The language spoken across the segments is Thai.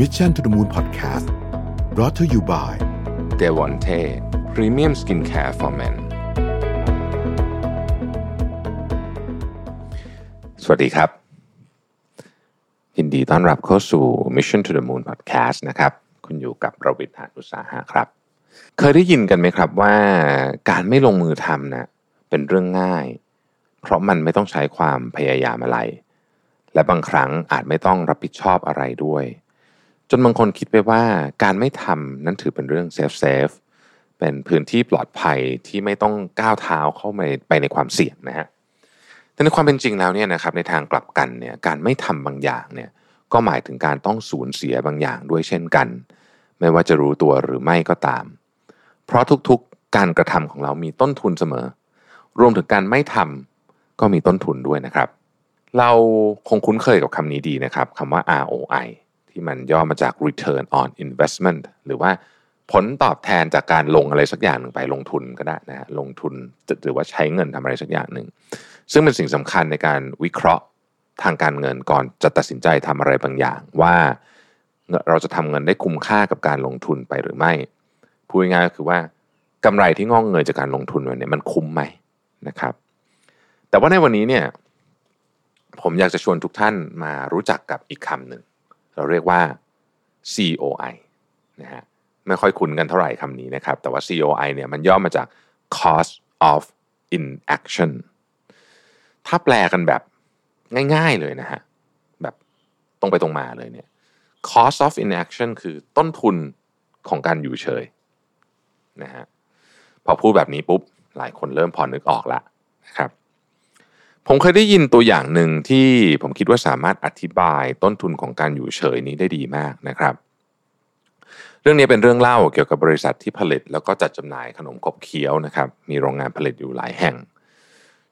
Mission to the Moon Podcast brought to you by เดวอนเท premium skincare for men สวัสดีครับ ยินดีต้อนรับเข้าสู่ Mission to the Moon Podcast นะครับ คุณอยู่กับผมรวิศ หาญอุตสาหะครับ เคยได้ยินกันไหมครับว่าการไม่ลงมือทำนะเป็นเรื่องง่าย เพราะมันไม่ต้องใช้ความพยายามอะไร และบางครั้งอาจไม่ต้องรับผิดชอบอะไรด้วย จนบางคนคิดไปว่าการไม่ทำนั้นถือเป็นเรื่อง safe safe เป็นพื้นที่ปลอดภัยที่ไม่ต้องก้าวเท้าเข้าไปไปในความเสี่ยงนะฮะแต่ในความเป็นจริงแล้วเนี่ยนะครับในทางกลับกันเนี่ยการไม่ทำบางอย่างเนี่ยก็หมายถึงการต้องสูญเสียบางอย่างด้วยเช่นกัน ไม่ว่าจะรู้ตัวหรือไม่ก็ตาม เพราะทุกๆการกระทำของเรามีต้นทุนเสมอ รวมถึงการไม่ทำก็มีต้นทุนด้วยนะครับ เราคงคุ้นเคยกับคำนี้ดีนะครับคำว่า ROI ที่มันย่อมาจาก Return on Investment หรือว่าผลตอบแทนจากการลงอะไรสักอย่างหนึ่งไปลงทุนก็ได้นะฮะลงทุนหรือว่าใช้เงินทำอะไรสักอย่างหนึ่ง ซึ่งเป็นสิ่งสำคัญในการวิเคราะห์ทางการเงินก่อนจะตัดสินใจทำอะไรบางอย่าง ว่าเราจะทำเงินได้คุ้มค่ากับการลงทุนไปหรือไม่พูดง่ายก็คือว่ากำไรที่งอกเงยจากการลงทุนเนี่ยมันคุ้มไหมนะครับ แต่ว่าในวันนี้เนี่ยผมอยากจะชวนทุกท่านมารู้จักกับอีกคำหนึ่ง เราเรียกว่า COI นะฮะไม่ค่อยคุ้นกันเท่าไหร่คำนี้นะครับ แต่ว่า COI เนี่ยมันย่อมาจาก cost of inaction ถ้าแปลกันแบบง่ายๆเลยนะฮะ แบบตรงไปตรงมาเลยเนี่ย cost of inaction คือต้นทุนของการอยู่เฉยนะฮะพอพูดแบบนี้ปุ๊บ หลายคนเริ่มพอนึกออกละนะครับ ผมเคยได้ยินตัวอย่างหนึ่งที่ผมคิดว่าสามารถอธิบายต้นทุนของการอยู่เฉยนี้ได้ดีมากนะครับ เรื่องนี้เป็นเรื่องเล่าเกี่ยวกับบริษัทที่ผลิต แล้วก็จัดจำหน่ายขนมขบเคี้ยวนะครับ มีโรงงานผลิตอยู่หลายแห่ง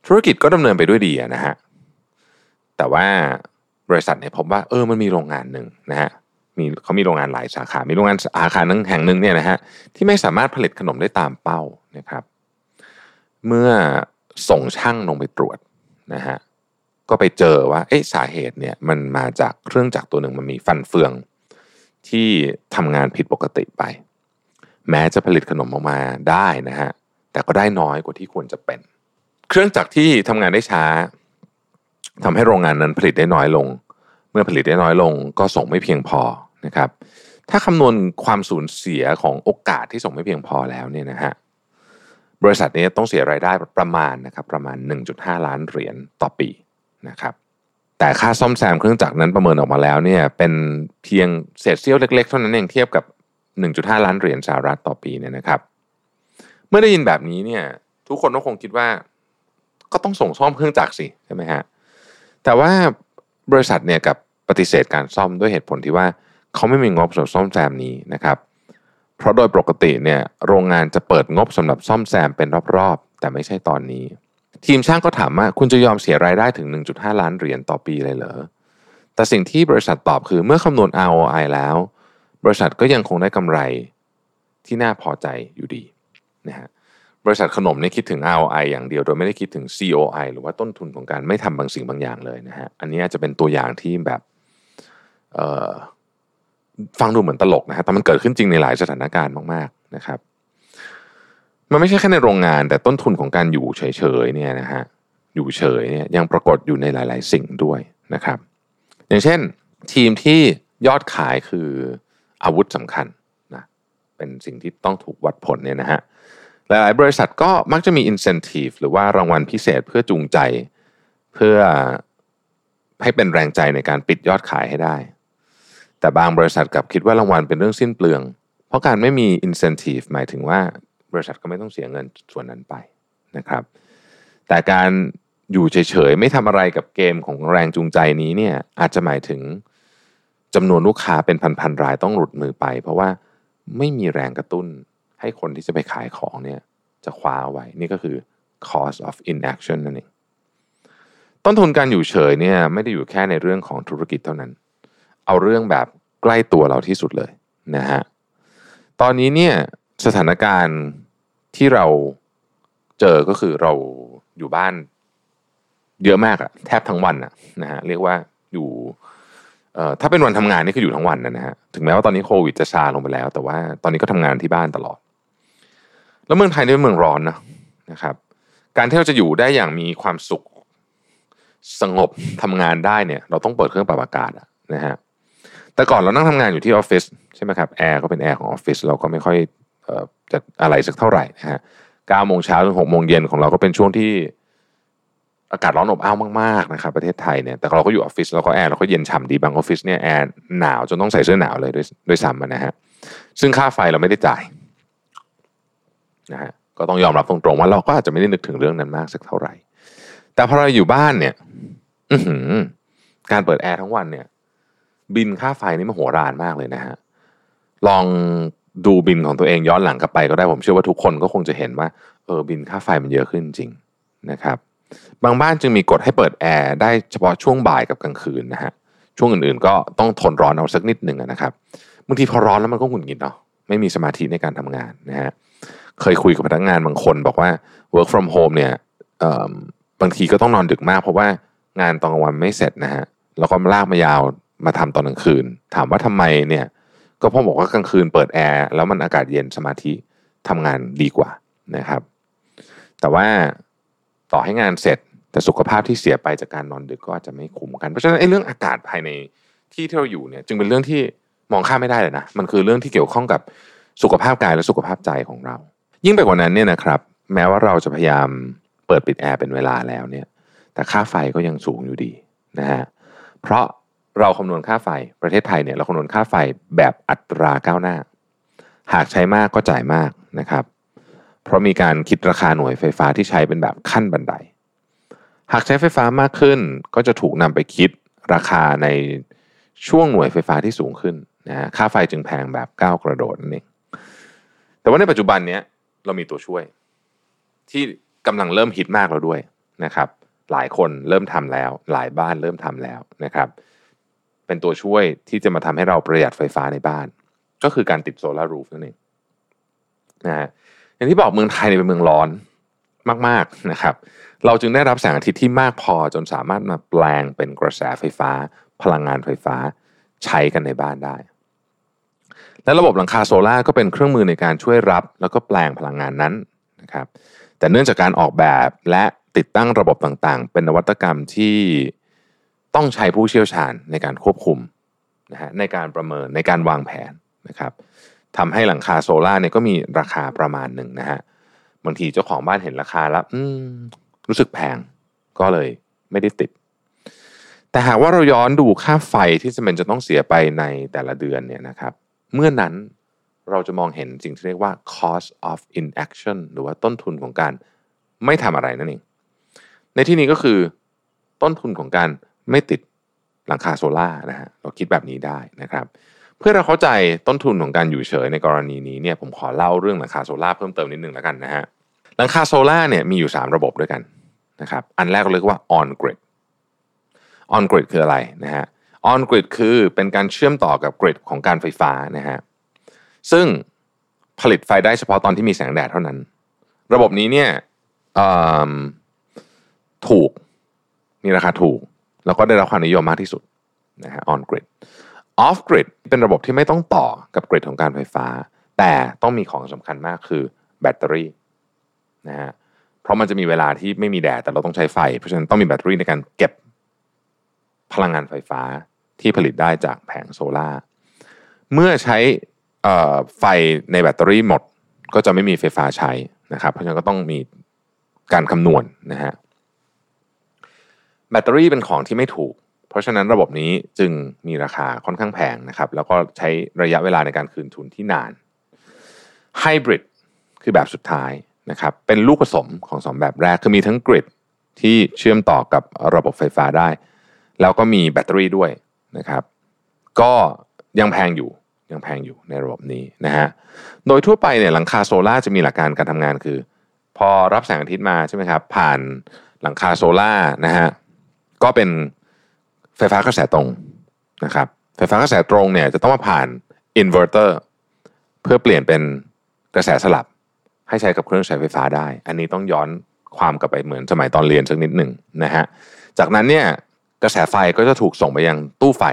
ธุรกิจก็ดำเนินไปด้วยดีนะฮะแต่ว่าบริษัทเนี่ยพบว่าเออมันมีโรงงานหนึ่งนะฮะมีเขามีโรงงานหลายสาขา มีโรงงานสาขาหนึ่งแห่งหนึ่งเนี่ยนะฮะที่ไม่สามารถผลิตขนมได้ตามเป้านะครับ เมื่อส่งช่างลงไปตรวจ นะฮะก็ไปเจอว่าเอ๊ะสาเหตุเนี่ยมันมาจากเครื่องจักรตัวหนึ่งมันมีฟันเฟือง ที่ทำงานผิดปกติไป แม้จะผลิตขนมออกมาได้นะฮะแต่ก็ได้น้อยกว่าที่ควรจะเป็น เครื่องจักรที่ทำงานได้ช้าทำให้โรงงานนั้นผลิตได้น้อยลง เมื่อผลิตได้น้อยลง ก็ส่งไม่เพียงพอนะครับ ถ้าคำนวณความสูญเสียของโอกาสที่ส่งไม่เพียงพอแล้วเนี่ยนะฮะ บริษัทนี้ต้องเสียรายได้ประมาณนะครับประมาณ 1.5 ล้านเหรียญต่อปีนะครับแต่ค่าซ่อมแซมเครื่องจักรนั้นประเมินออกมาแล้วเนี่ยเป็นเพียงเศษเสี้ยวเล็ก ๆ เท่านั้นเองเทียบกับ 1.5 ล้านเหรียญสหรัฐต่อปีเนี่ยนะครับ เมื่อได้ยินแบบนี้เนี่ยทุกคนก็คงคิดว่า ก็ต้องส่งซ่อมเครื่องจักรสิใช่ไหมฮะแต่ว่าบริษัทเนี่ยกับปฏิเสธการซ่อมด้วยเหตุผลที่ว่าเขาไม่มีงบสำหรับซ่อมแซมนี้นะครับ เพราะโดยปกติเนี่ยโรงงานจะเปิดงบสำหรับซ่อมแซมเป็นรอบๆ แต่ไม่ใช่ตอนนี้ ทีมช่างก็ถามว่าคุณจะยอมเสียรายได้ถึง 1.5 ล้านเหรียญต่อปีเลยเหรอ แต่สิ่งที่บริษัทตอบคือเมื่อคำนวณ ROI แล้ว บริษัทก็ยังคงได้กำไรที่น่าพอใจอยู่ดีนะฮะบริษัทขนมนี่คิดถึง ROI อย่างเดียวโดยไม่ได้คิดถึง COI หรือว่าต้นทุนของการไม่ทำบางสิ่งบางอย่างเลยนะฮะอันนี้อาจจะเป็นตัวอย่างที่แบบ ฟังดูเหมือนตลกนะฮะแต่มันเกิดขึ้นจริงในหลายสถานการณ์มากๆนะครับ มันไม่ใช่แค่ในโรงงาน แต่ต้นทุนของการอยู่เฉยๆเนี่ยนะฮะอยู่เฉยเนี่ยยังปรากฏอยู่ในหลาย ๆ สิ่งด้วยนะครับ อย่างเช่น ทีมที่ยอดขายคืออาวุธสำคัญนะเป็นสิ่งที่ต้องถูกวัดผลเนี่ยนะฮะหลายๆบริษัทก็มักจะมี incentive หรือว่ารางวัลพิเศษเพื่อจูงใจ เพื่อให้เป็นแรงใจในการปิดยอดขายให้ได้ แต่บางบริษัทกลับคิดว่ารางวัลเป็นเรื่องสิ้นเปลือง เพราะการไม่มี incentive หมายถึงว่าบริษัทก็ไม่ต้องเสียเงินส่วนนั้นไปนะครับ แต่การอยู่เฉยๆ ไม่ทำอะไรกับเกมของแรงจูงใจนี้เนี่ยอาจจะหมายถึงจำนวนลูกค้าเป็นพันๆรายต้องหลุดมือไป เพราะว่าไม่มีแรงกระตุ้นให้คนที่จะไปขายของเนี่ยจะคว้าไว้นี่ก็คือ cost of inaction นั่นเองต้นทุนการอยู่เฉยเนี่ยไม่ได้อยู่แค่ในเรื่องของธุรกิจเท่านั้น เอาเรื่องแบบ ใกล้ตัวเราที่สุดเลยนะฮะตอนนี้เนี่ยสถานการณ์ที่เราเจอก็คือเราอยู่บ้านเยอะมากอะแทบทั้งวันอะนะฮะเรียกว่าอยู่เอ่อถ้าเป็นวันทำงานนี่คืออยู่ทั้งวันนะฮะถึงแม้ว่าตอนนี้โควิดจะซาลงไปแล้ว แต่ว่าตอนนี้ก็ทำงานที่บ้านตลอด แล้วเมืองไทยนี่เป็นเมืองร้อนนะนะครับ การที่เราจะอยู่ได้อย่างมีความสุขสงบทำงานได้เนี่ย เราต้องเปิดเครื่องปรับอากาศอะนะฮะ แต่ก่อนเรานั่งทำงานอยู่ที่ออฟฟิศใช่ไหมครับแอร์ก็เป็นแอร์ของออฟฟิศเราก็ไม่ค่อยจะอะไรสักเท่าไหร่นะฮะเก้าโมงเช้าถึงหกโมงเย็นของเราก็เป็นช่วงที่อากาศร้อนอบอ้าวมากๆนะครับประเทศไทยเนี่ยแต่เราก็อยู่ออฟฟิศเราก็แอร์เราก็เย็นฉ่ำดีบางออฟฟิศเนี่ยแอร์หนาวจนต้องใส่เสื้อหนาวเลยด้วยด้วยซ้ำนะฮะซึ่งค่าไฟเราไม่ได้จ่ายนะฮะก็ต้องยอมรับตรงๆว่าเราก็อาจจะไม่ได้นึกถึงเรื่องนั้นมากสักเท่าไหร่ แต่พอเราอยู่บ้านเนี่ย อืการเปิดแอร์ทั้งวันเนี่ย บินค่าไฟนี่มันโหรานมากเลยนะฮะลองดูบินของตัวเองย้อนหลังกลับไปก็ได้ผมเชื่อว่าทุกคนก็คงจะเห็นว่าเออบินค่าไฟมันเยอะขึ้นจริงนะครับ บางบ้านจึงมีกฎให้เปิดแอร์ได้เฉพาะช่วงบ่ายกับกลางคืนนะฮะช่วงอื่นๆ ก็ต้องทนร้อนเอาสักนิดหนึ่งนะครับบางทีพอร้อนแล้วมันก็หงุดหงิดเนาะไม่มีสมาธิในการทำงานนะฮะเคยคุยกับพนักงานบางคนบอกว่า work from home เนี่ยบางทีก็ต้องนอนดึกมากเพราะว่างานตอนกลางวันไม่เสร็จนะฮะแล้วก็ลากมายาว มาทำตอนกลางคืน ถามว่าทำไมเนี่ย ก็พราะบอกว่ากลางคืนเปิดแอร์แล้วมันอากาศเย็นสมาธิทำงานดีกว่านะครับ แต่ว่าต่อให้งานเสร็จแต่สุขภาพที่เสียไปจากการนอนดึกก็อาจจะไม่คุ้มกัน เพราะฉะนั้นไอ้เรื่องอากาศภายในที่ที่เราอยู่เนี่ย จึงเป็นเรื่องที่มองข้ามไม่ได้เลยนะ มันคือเรื่องที่เกี่ยวข้องกับสุขภาพกายและสุขภาพใจของเรา ยิ่งไปกว่านั้นเนี่ยนะครับ แม้ว่าเราจะพยายามเปิดปิดแอร์เป็นเวลาแล้วเนี่ย แต่ค่าไฟก็ยังสูงอยู่ดีนะฮะ เพราะ เราคำนวณค่าไฟประเทศไทยเนี่ยเราคำนวณค่าไฟแบบอัตราก้าวหน้า หากใช้มากก็จ่ายมากนะครับ เพราะมีการคิดราคาหน่วยไฟฟ้าที่ใช้เป็นแบบขั้นบันได หากใช้ไฟฟ้ามากขึ้นก็จะถูกนำไปคิดราคาในช่วงหน่วยไฟฟ้าที่สูงขึ้นนะค่าไฟจึงแพงแบบก้าวกระโดดนั่นเองแต่ว่าในปัจจุบันเนี้ยเรามีตัวช่วย ที่กำลังเริ่มฮิตมากแล้วด้วยนะครับ หลายคนเริ่มทำแล้ว หลายบ้านเริ่มทำแล้วนะครับ เป็นตัวช่วยที่จะมาทำให้เราประหยัดไฟฟ้าในบ้าน ก็คือการติดโซลารูฟนั่นเองนะฮะอย่างที่บอกเมืองไทยเป็นเมืองร้อนมากๆนะครับ เราจึงได้รับแสงอาทิตย์ที่มากพอจนสามารถมาแปลงเป็นกระแสไฟฟ้า พลังงานไฟฟ้าใช้กันในบ้านได้ และระบบหลังคาโซลา่าก็เป็นเครื่องมือในการช่วยรับ แล้วก็แปลงพลังงานนั้นนะครับ แต่เนื่องจากการออกแบบและติดตั้งระบบต่างๆ เป็นนวัตกรรมที่ ต้องใช้ผู้เชี่ยวชาญในการควบคุมนะฮะในการประเมินในการวางแผนนะครับทำให้หลังคาโซลา่าเนี่ยก็มีราคาประมาณหนึ่งนะฮะบางทีเจ้าของบ้านเห็นราคาแล้วรู้สึกแพงก็เลยไม่ได้ติด แต่หากว่าเราย้อนดูค่าไฟที่จะเป็นจะต้องเสียไปในแต่ละเดือนเนี่ยนะครับ เมื่อนั้นเราจะมองเห็นสิ่งที่เรียกว่า cost of inaction หรือว่าต้นทุนของการไม่ทำอะไรนั่นเองในที่นี้ก็คือ ต้นทุนของการ ไม่ติดหลังคาโซลาร์นะฮะเราคิดแบบนี้ได้นะครับ เพื่อเราเข้าใจต้นทุนของการอยู่เฉยในกรณีนี้เนี่ยผมขอเล่าเรื่องหลังคาโซลาร์เพิ่มเติมนิดนึงแล้วกันนะฮะหลังคาโซลาร์เนี่ยมีอยู่ 3 ระบบด้วยกันนะครับอันแรกเรียกว่า on grid on grid คืออะไรนะฮะ on grid คือเป็นการเชื่อมต่อกับ grid ของการไฟฟ้านะฮะซึ่งผลิตไฟได้เฉพาะตอนที่มีแสงแดดเท่านั้น ระบบนี้เนี่ยถูกมีราคาถูก แล้วก็ได้รับความนิยมมากที่สุดนะฮะ on grid off grid เป็นระบบที่ไม่ต้องต่อกับกริดของการไฟฟ้า แต่ต้องมีของสำคัญมากคือแบตเตอรี่นะฮะเพราะมันจะมีเวลาที่ไม่มีแดดแต่เราต้องใช้ไฟ เพราะฉะนั้นต้องมีแบตเตอรี่ในการเก็บพลังงานไฟฟ้าที่ผลิตได้จากแผงโซลา่าเมื่อใช้ไฟในแบตเตอรี่หมด ก็จะไม่มีไฟฟ้าใช้นะครับ เพราะฉะนั้นก็ต้องมีการคำนวณนะฮะ แบตเตอรี่เป็นของที่ไม่ถูก เพราะฉะนั้นระบบนี้จึงมีราคาค่อนข้างแพงนะครับ แล้วก็ใช้ระยะเวลาในการคืนทุนที่นานไฮบริดคือแบบสุดท้ายนะครับเป็นลูกผสมของสองแบบแรก คือมีทั้งกริดที่เชื่อมต่อกับระบบไฟฟ้าได้ แล้วก็มีแบตเตอรี่ด้วยนะครับ ก็ยังแพงอยู่ยังแพงอยู่ในระบบนี้นะฮะโดยทั่วไปเนี่ยหลังคาโซลาร์จะมีหลักการการทำงานคือ พอรับแสงอาทิตย์มาใช่ไหมครับผ่านหลังคาโซลาร์นะฮะ ก็เป็นไฟฟ้ากระแสตรงนะครับไฟฟ้ากระแสตรงเนี่ยจะต้องมาผ่านอินเวอร์เตอร์เพื่อเปลี่ยนเป็นกระแสสลับ ให้ใช้กับเครื่องใช้ไฟฟ้าได้ อันนี้ต้องย้อนความกลับไปเหมือนสมัยตอนเรียนสักนิดหนึ่งนะฮะจากนั้นเนี่ยกระแสไฟก็จะถูกส่งไปยังตู้ไฟ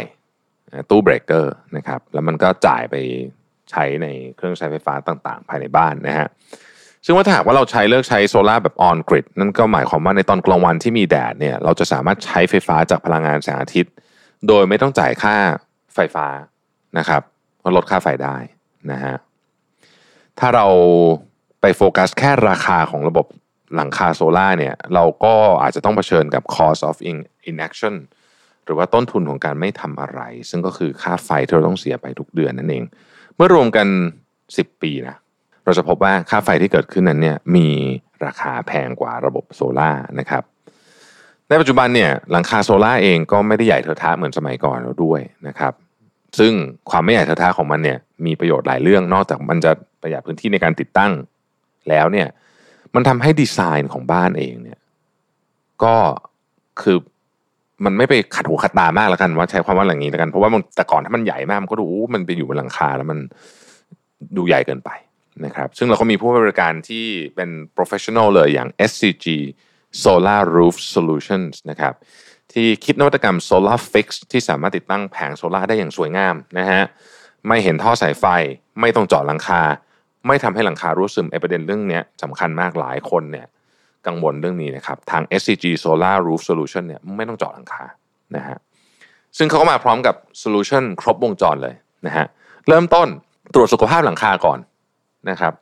ตู้เบรกเกอร์นะครับแล้วมันก็จ่ายไปใช้ในเครื่องใช้ไฟฟ้าต่างๆ ภายในบ้านนะฮะ ซึ่งว่าถ้าหากว่าเราใช้เลิกใช้โซลาร์แบบออนกริดนั่นก็หมายความว่าในตอนกลางวันที่มีแดดเนี่ยเราจะสามารถใช้ไฟฟ้าจากพลังงานแสงอาทิตย์ โดยไม่ต้องจ่ายค่าไฟฟ้านะครับลดค่าไฟได้นะฮะถ้าเราไปโฟกัสแค่ราคาของระบบหลังคาโซลาร์เนี่ยเราก็อาจจะต้องเผชิญกับ cost of inaction หรือว่าต้นทุนของการไม่ทำอะไร ซึ่งก็คือค่าไฟที่เราต้องเสียไปทุกเดือนนั่นเอง เมื่อรวมกัน 10 ปีนะ เราจะพบว่าค่าไฟที่เกิดขึ้นนั้นเนี่ยมีราคาแพงกว่าระบบโซลาร์นะครับ ในปัจจุบันเนี่ยหลังคาโซลาร์เองก็ไม่ได้ใหญ่เทอะทะเหมือนสมัยก่อนแล้วด้วยนะครับ ซึ่งความไม่ใหญ่เทอะทะของมันเนี่ยมีประโยชน์หลายเรื่องนอกจากมันจะประหยัดพื้นที่ในการติดตั้งแล้วเนี่ยมันทำให้ดีไซน์ของบ้านเองเนี่ยก็คือมันไม่ไปขัดหูขัดตามากแล้วกันว่าใช้ความว่าอย่างนี้แล้วกันเพราะว่ามันแต่ก่อนถ้ามันใหญ่มากมันก็ดูมันไปอยู่บนหลังคาแล้วมันดูใหญ่เกินไป นะครับซึ่งเราก็มีผู้บริการที่เป็น professional เลยอย่าง SCG Solar Roof Solutions นะครับที่คิดนวัตกรรม Solar Fix ที่สามารถติดตั้งแผงโซลาร์ได้อย่างสวยงามนะฮะไม่เห็นท่อสายไฟ ไม่ต้องเจาะหลังคา ไม่ทำให้หลังคารั่วซึมไอประเด็นเรื่องนี้สำคัญมากหลายคนเนี่ยกังวลเรื่องนี้นะครับทาง SCG Solar Roof Solution เนี่ยไม่ต้องเจาะหลังคานะฮะซึ่งเขาก็มาพร้อมกับโซลูชันครบวงจรเลยนะฮะเริ่มต้นตรวจสุขภาพหลังคาก่อน นะครับ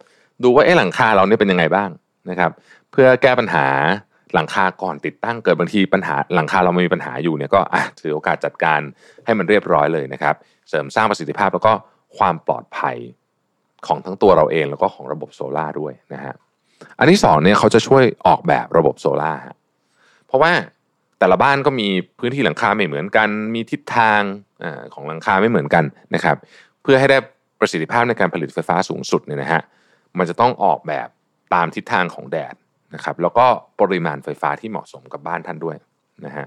ดูว่าเอ๊ะหลังคาเราเนี่ยเป็นยังไงบ้างนะครับ เพื่อแก้ปัญหาหลังคาก่อนติดตั้งเกิดบางทีปัญหาหลังคาเรามีปัญหาอยู่เนี่ยก็ถือโอกาสจัดการให้มันเรียบร้อยเลยนะครับ เสริมสร้างประสิทธิภาพแล้วก็ความปลอดภัยของทั้งตัวเราเองแล้วก็ของระบบโซล่าด้วยนะฮะอันที่สองเนี่ยเขาจะช่วยออกแบบระบบโซล่าเพราะว่าแต่ละบ้านก็มีพื้นที่หลังคาไม่เหมือนกัน มีทิศทางอของหลังคาไม่เหมือนกันนะครับ เพื่อให้ได้ ประสิทธิภาพในการผลิตไฟฟ้าสูงสุดเนี่ยนะฮะมันจะต้องออกแบบตามทิศทางของแดดนะครับแล้วก็ปริมาณไฟฟ้าที่เหมาะสมกับบ้านท่านด้วยนะฮะ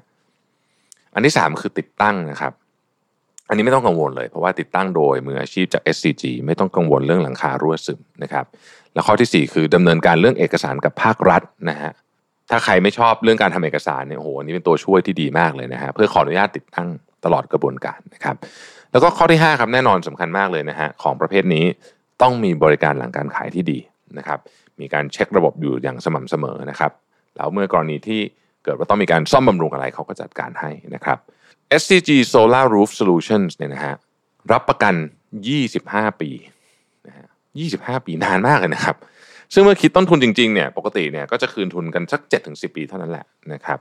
อันที่ 3 คือติดตั้งนะครับ อันนี้ไม่ต้องกังวลเลย เพราะว่าติดตั้งโดยมืออาชีพจาก SCG ไม่ต้องกังวลเรื่องหลังคารั่วซึมนะครับแล้วข้อที่ 4 คือดำเนินการเรื่องเอกสารกับภาครัฐนะฮะถ้าใครไม่ชอบเรื่องการทำเอกสารเนี่ยโอ้โหนี่เป็นตัวช่วยที่ดีมากเลยนะฮะเพื่อขออนุญาตติดตั้งตลอดกระบวนการนะครับ แล้วก็ข้อที่5ครับแน่นอนสำคัญมากเลยนะฮะของประเภทนี้ต้องมีบริการหลังการขายที่ดีนะครับมีการเช็คระบบอยู่อย่างสม่ำเสมอนะครับแล้วเมื่อกรณีที่เกิดว่าต้องมีการซ่อมบำรุงอะไรเขาก็จัดการให้นะครับ SCG Solar Roof Solutions เนี่ยนะฮะรับประกัน 25 ปีนะฮะ25 ปีนานมากเลยนะครับ ซึ่งเมื่อคิดต้นทุนจริงๆเนี่ยปกติเนี่ยก็จะคืนทุนกันสัก 7-10 ปีเท่านั้นแหละนะครับ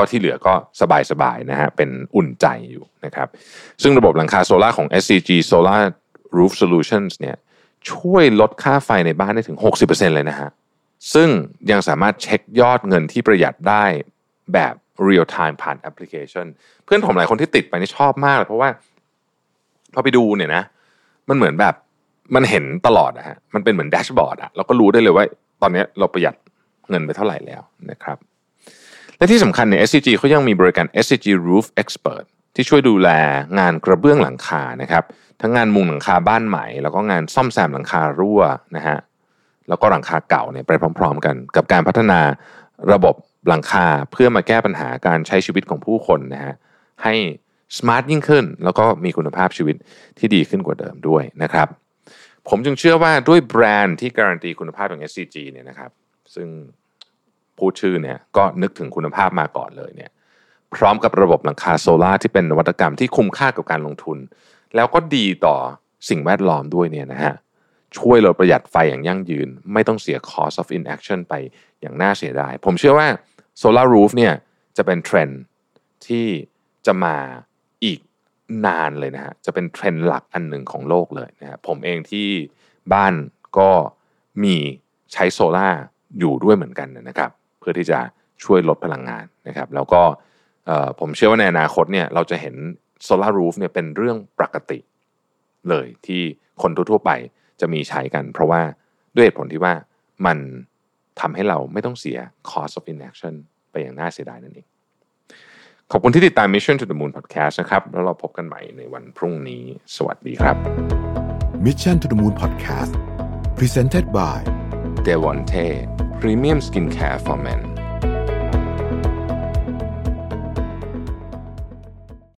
ก็ที่เหลือก็สบายๆนะฮะเป็นอุ่นใจอยู่นะครับ ซึ่งระบบหลังคาโซลาของ SCG Solar Roof Solutions เนี่ยช่วยลดค่าไฟในบ้านได้ถึง 60%เลยนะฮะซึ่งยังสามารถเช็คยอดเงินที่ประหยัดได้แบบ real time ผ่านแอปพลิเคชัน เพื่อนผมหลายคนที่ติดไปนี่ชอบมากเลยเพราะว่าพอไปดูเนี่ยนะมันเหมือนแบบมันเห็นตลอดนะฮะมันเป็นเหมือนแดชบอร์ดอะเราก็รู้ได้เลยว่า ตอนนี้เราประหยัดเงินไปเท่าไหร่แล้วนะครับ และที่สำคัญเนี่ย SCG เขายังมีบริการ SCG Roof Expert ที่ช่วยดูแลงานกระเบื้องหลังคานะครับทั้งงานมุงหลังคาบ้านใหม่ แล้วก็งานซ่อมแซมหลังคารั่วนะฮะแล้วก็หลังคาเก่าเนี่ยไปพร้อม ๆ กัน กับการพัฒนาระบบหลังคาเพื่อมาแก้ปัญหาการใช้ชีวิตของผู้คนนะฮะให้สมาร์ทยิ่งขึ้น แล้วก็มีคุณภาพชีวิตที่ดีขึ้นกว่าเดิมด้วยนะครับ ผมจึงเชื่อว่าด้วยแบรนด์ที่การันตีคุณภาพอย่าง SCG เนี่ยนะครับ ซึ่ง พูดชื่อเนี่ยก็นึกถึงคุณภาพมาก่อนเลยเนี่ยพร้อมกับระบบหลังคาโซลาที่เป็นนวัตกรรมที่คุ้มค่ากับการลงทุน แล้วก็ดีต่อสิ่งแวดล้อมด้วยเนี่ยนะฮะช่วยลดประหยัดไฟอย่างยั่งยืน ไม่ต้องเสีย cost of inaction ไปอย่างน่าเสียดาย ผมเชื่อว่า solar roof เนี่ยจะเป็นเทรนที่จะมาอีกนานเลยนะฮะจะเป็นเทรนหลักอันหนึ่งของโลกเลยนะฮะผมเองที่บ้านก็มีใช้โซล่าอยู่ด้วยเหมือนกันนะครับ เพื่อที่จะช่วยลดพลังงานนะครับ แล้วก็ผมเชื่อว่าในอนาคตเนี่ยเราจะเห็นโซลารูฟเนี่ยเป็นเรื่องปกติเลยที่คนทั่วๆไปจะมีใช้กัน เพราะว่าด้วยเหตุผลที่ว่ามันทำให้เราไม่ต้องเสีย cost of inaction ไปอย่างน่าเสียดายนั่นเอง ขอบคุณที่ติดตาม Mission to the Moon Podcast นะครับ แล้วเราพบกันใหม่ในวันพรุ่งนี้ สวัสดีครับ Mission to the Moon Podcast Presented by d e v o n t e Premium Skincare for Men